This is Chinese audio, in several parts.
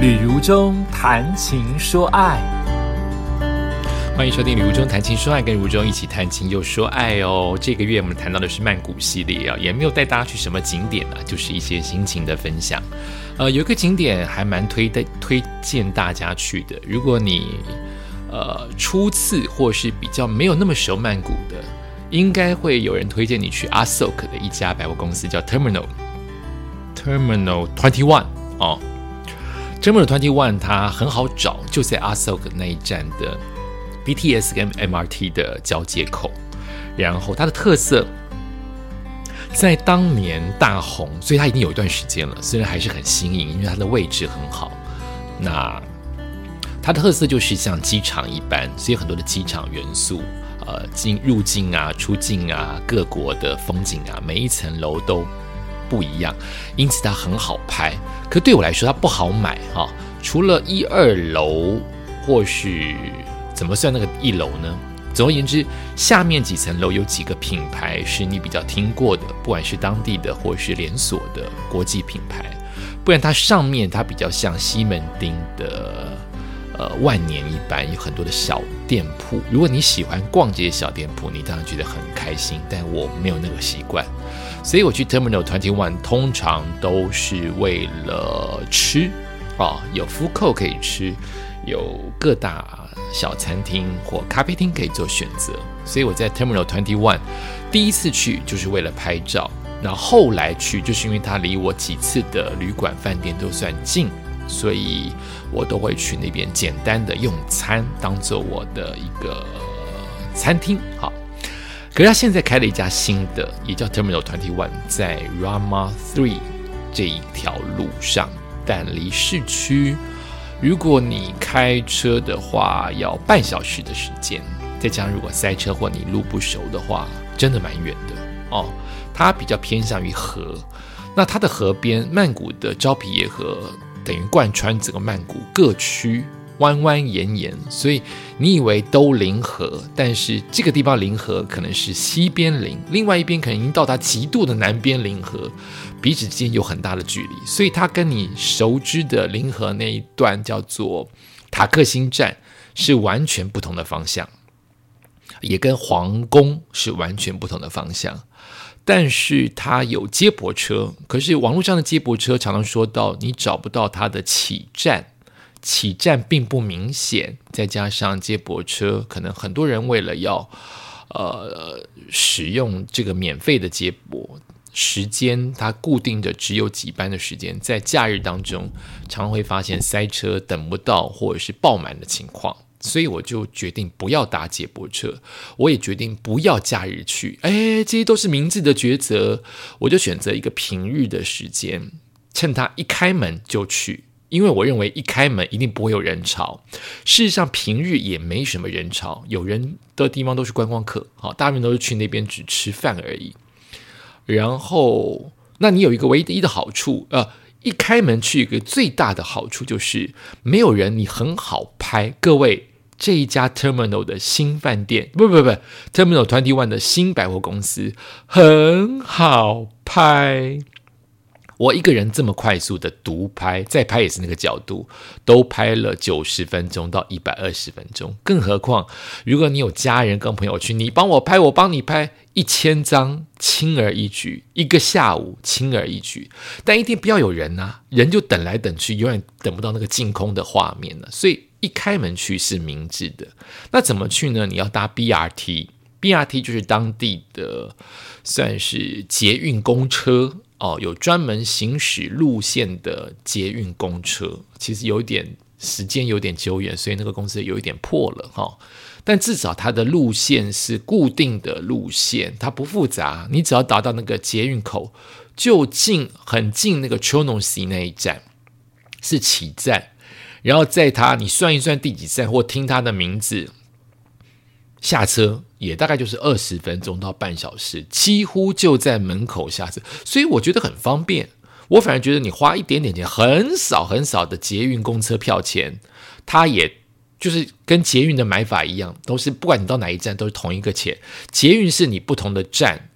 旅如中谈情说爱，欢迎收听《旅如中谈情说爱》，跟如中一起谈情又说爱哦。这个月我们谈到的是曼谷系列啊，也没有带大家去什么景点啊，就是一些心情的分享。呃，有一个景点还蛮推的，推荐大家去的。如果你呃初次或是比较没有那么熟曼谷的，应该会有人推荐你去阿 Sok 的一家百货公司，叫 Terminal Terminal Twenty One 哦。真木的 Twenty One 它很好找，就在阿 Sok 那一站的 BTS 跟 MRT 的交界口。然后它的特色在当年大红，所以它已经有一段时间了，虽然还是很新颖，因为它的位置很好。那它的特色就是像机场一般，所以很多的机场元素，呃，进入境啊、出境啊，各国的风景啊，每一层楼都不一样，因此它很好拍。可对我来说，它不好买哈。除了一二楼，或是怎么算那个一楼呢？总而言之，下面几层楼有几个品牌是你比较听过的，不管是当地的或是连锁的国际品牌。不然它上面它比较像西门町的呃万年一般，有很多的小店铺。如果你喜欢逛这些小店铺，你当然觉得很开心。但我没有那个习惯。所以我去 Terminal Twenty One 通常都是为了吃啊，有 food court 可以吃，有各大小餐厅或咖啡厅可以做选择。所以我在 Terminal Twenty One 第一次去就是为了拍照，那后来去就是因为它离我几次的旅馆饭店都算近，所以我都会去那边简单的用餐，当做我的一个餐厅。好。可是他现在开了一家新的，也叫 Terminal Twenty One，在 Rama Three 这一条路上，但离市区，如果你开车的话，要半小时的时间。再加上如果塞车或你路不熟的话，真的蛮远的哦。它比较偏向于河，那它的河边，曼谷的昭皮耶河等于贯穿整个曼谷各区。弯弯延延，所以你以为都临河，但是这个地方临河可能是西边临，另外一边可能已经到达极度的南边临河，彼此之间有很大的距离，所以它跟你熟知的临河那一段叫做塔克星站是完全不同的方向，也跟皇宫是完全不同的方向，但是它有接驳车，可是网络上的接驳车常常说到你找不到它的起站。起站并不明显，再加上接驳车，可能很多人为了要呃使用这个免费的接驳时间，它固定的只有几班的时间，在假日当中，常会发现塞车等不到或者是爆满的情况，所以我就决定不要搭接驳车，我也决定不要假日去，哎，这些都是明智的抉择，我就选择一个平日的时间，趁它一开门就去。因为我认为一开门一定不会有人潮，事实上平日也没什么人潮，有人的地方都是观光客，好，大部分都是去那边只吃饭而已。然后，那你有一个唯一的好处，呃，一开门去一个最大的好处就是没有人，你很好拍。各位，这一家 Terminal 的新饭店，不不不，Terminal Twenty One 的新百货公司很好拍。我一个人这么快速的独拍，再拍也是那个角度，都拍了九十分钟到一百二十分钟。更何况，如果你有家人跟朋友去，你帮我拍，我帮你拍，一千张轻而易举，一个下午轻而易举。但一定不要有人啊，人就等来等去，永远等不到那个净空的画面了。所以一开门去是明智的。那怎么去呢？你要搭 BRT，BRT 就是当地的算是捷运公车。哦，有专门行驶路线的捷运公车，其实有一点时间有点久远，所以那个公司有一点破了哈。但至少它的路线是固定的路线，它不复杂。你只要达到那个捷运口，就近很近那个 c h o n o s i 那一站是起站，然后在它你算一算第几站，或听它的名字下车。也大概就是二十分钟到半小时，几乎就在门口下车，所以我觉得很方便。我反而觉得你花一点点钱，很少很少的捷运公车票钱，它也就是跟捷运的买法一样，都是不管你到哪一站都是同一个钱。捷运是你不同的站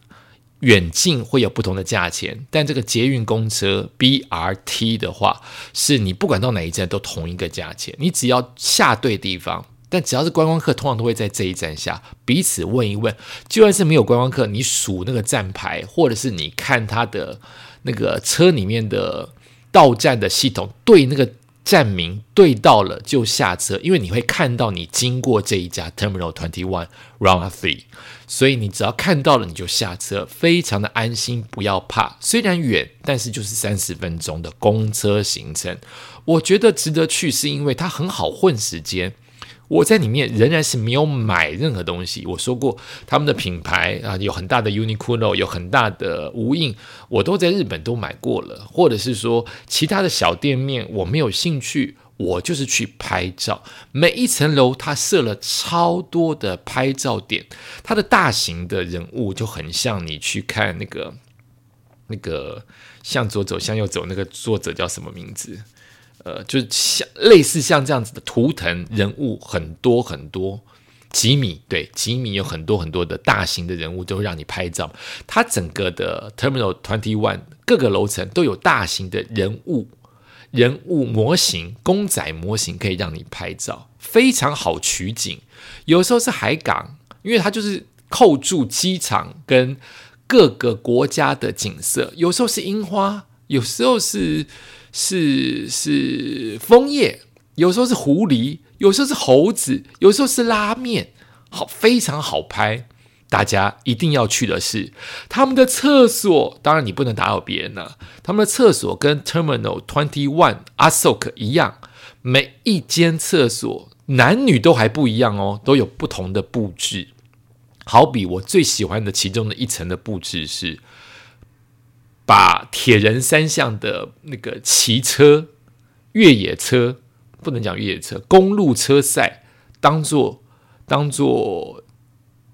远近会有不同的价钱，但这个捷运公车 BRT 的话，是你不管到哪一站都同一个价钱，你只要下对地方。但只要是观光客，通常都会在这一站下，彼此问一问。就算是没有观光客，你数那个站牌，或者是你看他的那个车里面的到站的系统，对那个站名对到了就下车，因为你会看到你经过这一家 Terminal Twenty One Round Three，所以你只要看到了你就下车，非常的安心，不要怕。虽然远，但是就是三十分钟的公车行程，我觉得值得去，是因为它很好混时间。我在里面仍然是没有买任何东西。我说过，他们的品牌啊，有很大的 Uniqlo，有很大的无印，我都在日本都买过了。或者是说，其他的小店面我没有兴趣，我就是去拍照。每一层楼它设了超多的拍照点，它的大型的人物就很像你去看那个那个向左走向右走那个作者叫什么名字？呃，就是像类似像这样子的图腾人物很多很多，吉米对吉米有很多很多的大型的人物都会让你拍照。它整个的 Terminal Twenty One 各个楼层都有大型的人物人物模型公仔模型可以让你拍照，非常好取景。有时候是海港，因为它就是扣住机场跟各个国家的景色。有时候是樱花，有时候是。是是枫叶，有时候是狐狸，有时候是猴子，有时候是拉面，好非常好拍。大家一定要去的是他们的厕所，当然你不能打扰别人了。他们的厕所跟 Terminal Twenty One Asok 一样，每一间厕所男女都还不一样哦，都有不同的布置。好比我最喜欢的其中的一层的布置是。把铁人三项的那个骑车、越野车，不能讲越野车，公路车赛，当做当做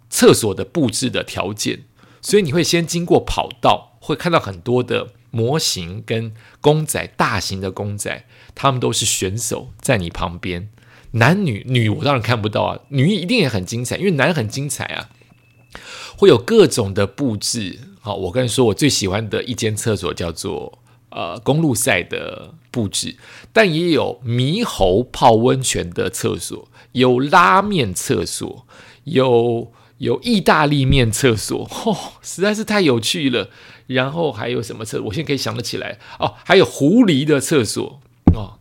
厕所的布置的条件，所以你会先经过跑道，会看到很多的模型跟公仔，大型的公仔，他们都是选手在你旁边，男女女我当然看不到啊，女一定也很精彩，因为男很精彩啊，会有各种的布置。好，我跟你说，我最喜欢的一间厕所叫做呃公路赛的布置，但也有猕猴泡温泉的厕所，有拉面厕所，有有意大利面厕所，嚯，实在是太有趣了。然后还有什么厕？我现在可以想得起来哦，还有狐狸的厕所哦，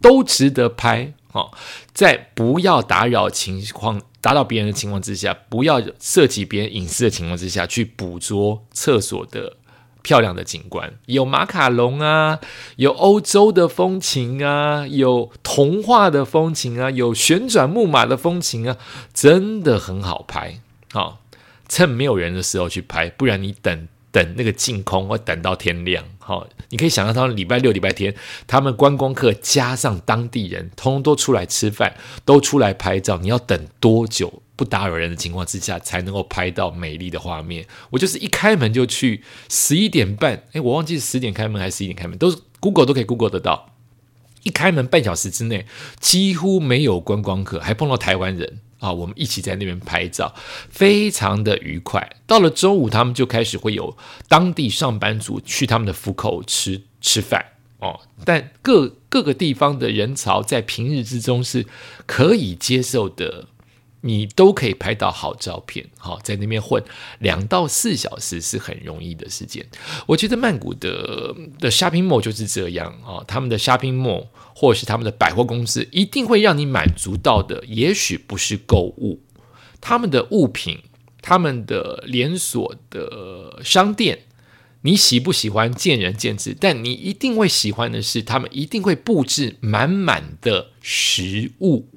都值得拍哦，在不要打扰情况。打扰别人的情况之下，不要涉及别人隐私的情况之下去捕捉厕所的漂亮的景观，有马卡龙啊，有欧洲的风情啊，有童话的风情啊，有旋转木马的风情啊，真的很好拍。好，趁没有人的时候去拍，不然你等。等那个净空，会等到天亮。好，你可以想象，他们礼拜六、礼拜天，他们观光客加上当地人，通通都出来吃饭，都出来拍照。你要等多久？不打扰人的情况之下，才能够拍到美丽的画面。我就是一开门就去，十一点半，诶，我忘记是十点开门还是十一点开门，都是 Google 都可以 Google 得到。一开门半小时之内，几乎没有观光客，还碰到台湾人。啊，我们一起在那边拍照，非常的愉快。到了中午，他们就开始会有当地上班族去他们的府口吃吃饭哦。但各各个地方的人潮在平日之中是可以接受的。你都可以拍到好照片，好在那边混两到四小时是很容易的时间。我觉得曼谷的的 shopping mall 就是这样啊，他们的 shopping mall 或者是他们的百货公司一定会让你满足到的，也许不是购物，他们的物品，他们的连锁的商店，你喜不喜欢见仁见智，但你一定会喜欢的是，他们一定会布置满满的食物。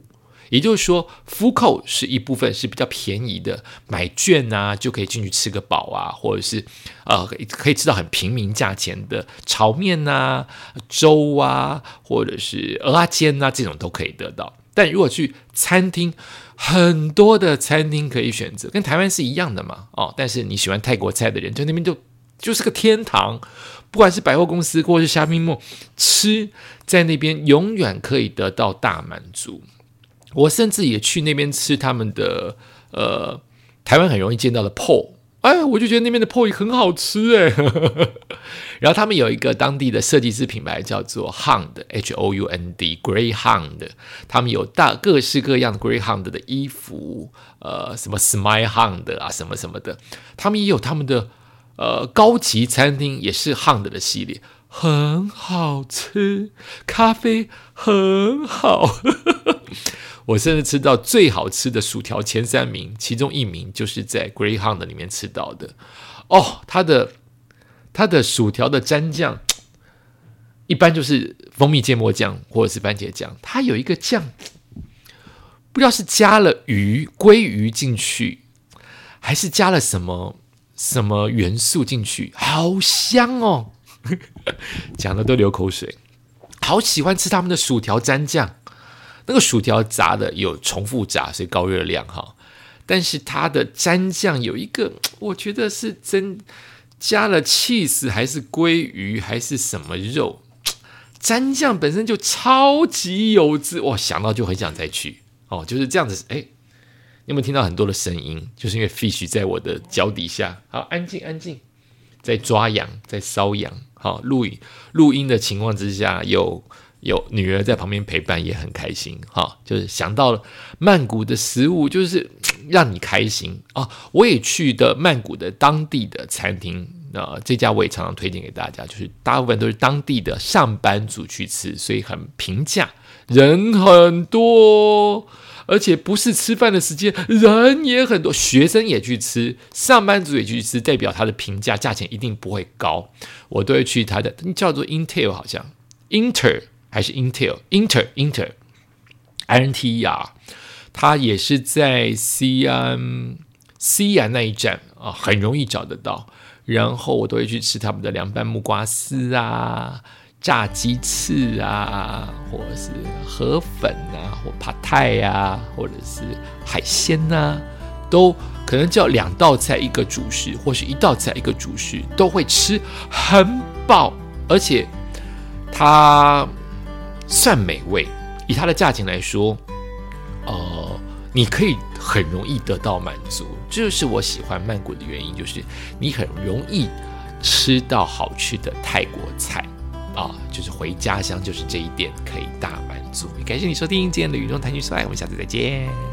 也就是说，福扣是一部分是比较便宜的，买券啊就可以进去吃个饱啊，或者是呃可以吃到很平民价钱的炒面啊、粥啊，或者是鹅啊煎啊这种都可以得到。但如果去餐厅，很多的餐厅可以选择，跟台湾是一样的嘛哦。但是你喜欢泰国菜的人，在那边就就是个天堂，不管是百货公司或是虾米梦，吃在那边永远可以得到大满足。我甚至也去那边吃他们的呃，台湾很容易见到的 PO 哎，我就觉得那边的 poi 很好吃哎。然后他们有一个当地的设计师品牌叫做 Hound，H O U N D，Greyhound。他们有大各式各样的 Greyhound 的衣服，呃，什么 Smile Hound 啊，什么什么的。他们也有他们的呃高级餐厅，也是 Hound 的系列，很好吃，咖啡很好。我甚至吃到最好吃的薯条前三名，其中一名就是在 Greyhound 里面吃到的。哦，它的。它的薯条的蘸酱，一般就是蜂蜜芥末酱或者是番茄酱。它有一个酱，不知道是加了鱼鲑鱼进去，还是加了什么什么元素进去，好香哦！讲的都流口水。好喜欢吃他们的薯条蘸酱，那个薯条炸的有重复炸，所以高热量哈。但是它的蘸酱有一个，我觉得是真。加了 cheese 还是鲑鱼还是什么肉，蘸酱本身就超级有滋，哇！想到就很想再去哦，就是这样子。哎，有没有听到很多的声音？就是因为 fish 在我的脚底下，好安静安静，在抓羊，在搔痒。好录音录音的情况之下，有有女儿在旁边陪伴，也很开心。哈，就是想到了曼谷的食物，就是。让你开心啊！我也去的曼谷的当地的餐厅，那这家我也常常推荐给大家，就是大部分都是当地的上班族去吃，所以很平价，人很多，而且不是吃饭的时间，人也很多，学生也去吃，上班族也去吃，代表它的平价，价钱一定不会高。我都会去它的，叫做 Intel 好像，Inter 还是 Intel，Inter，Inter，I N T E R。它也是在西安西安那一站啊，很容易找得到。然后我都会去吃他们的凉拌木瓜丝啊、炸鸡翅啊，或者是河粉啊，或扒泰呀，或者是海鲜呐，都可能叫两道菜一个主食，或是一道菜一个主食，都会吃很饱，而且它算美味。以它的价钱来说。呃，你可以很容易得到满足，这就是我喜欢曼谷的原因，就是你很容易吃到好吃的泰国菜啊，就是回家乡就是这一点可以大满足。感谢你收听今天的雨中谈情说爱，我们下次再见。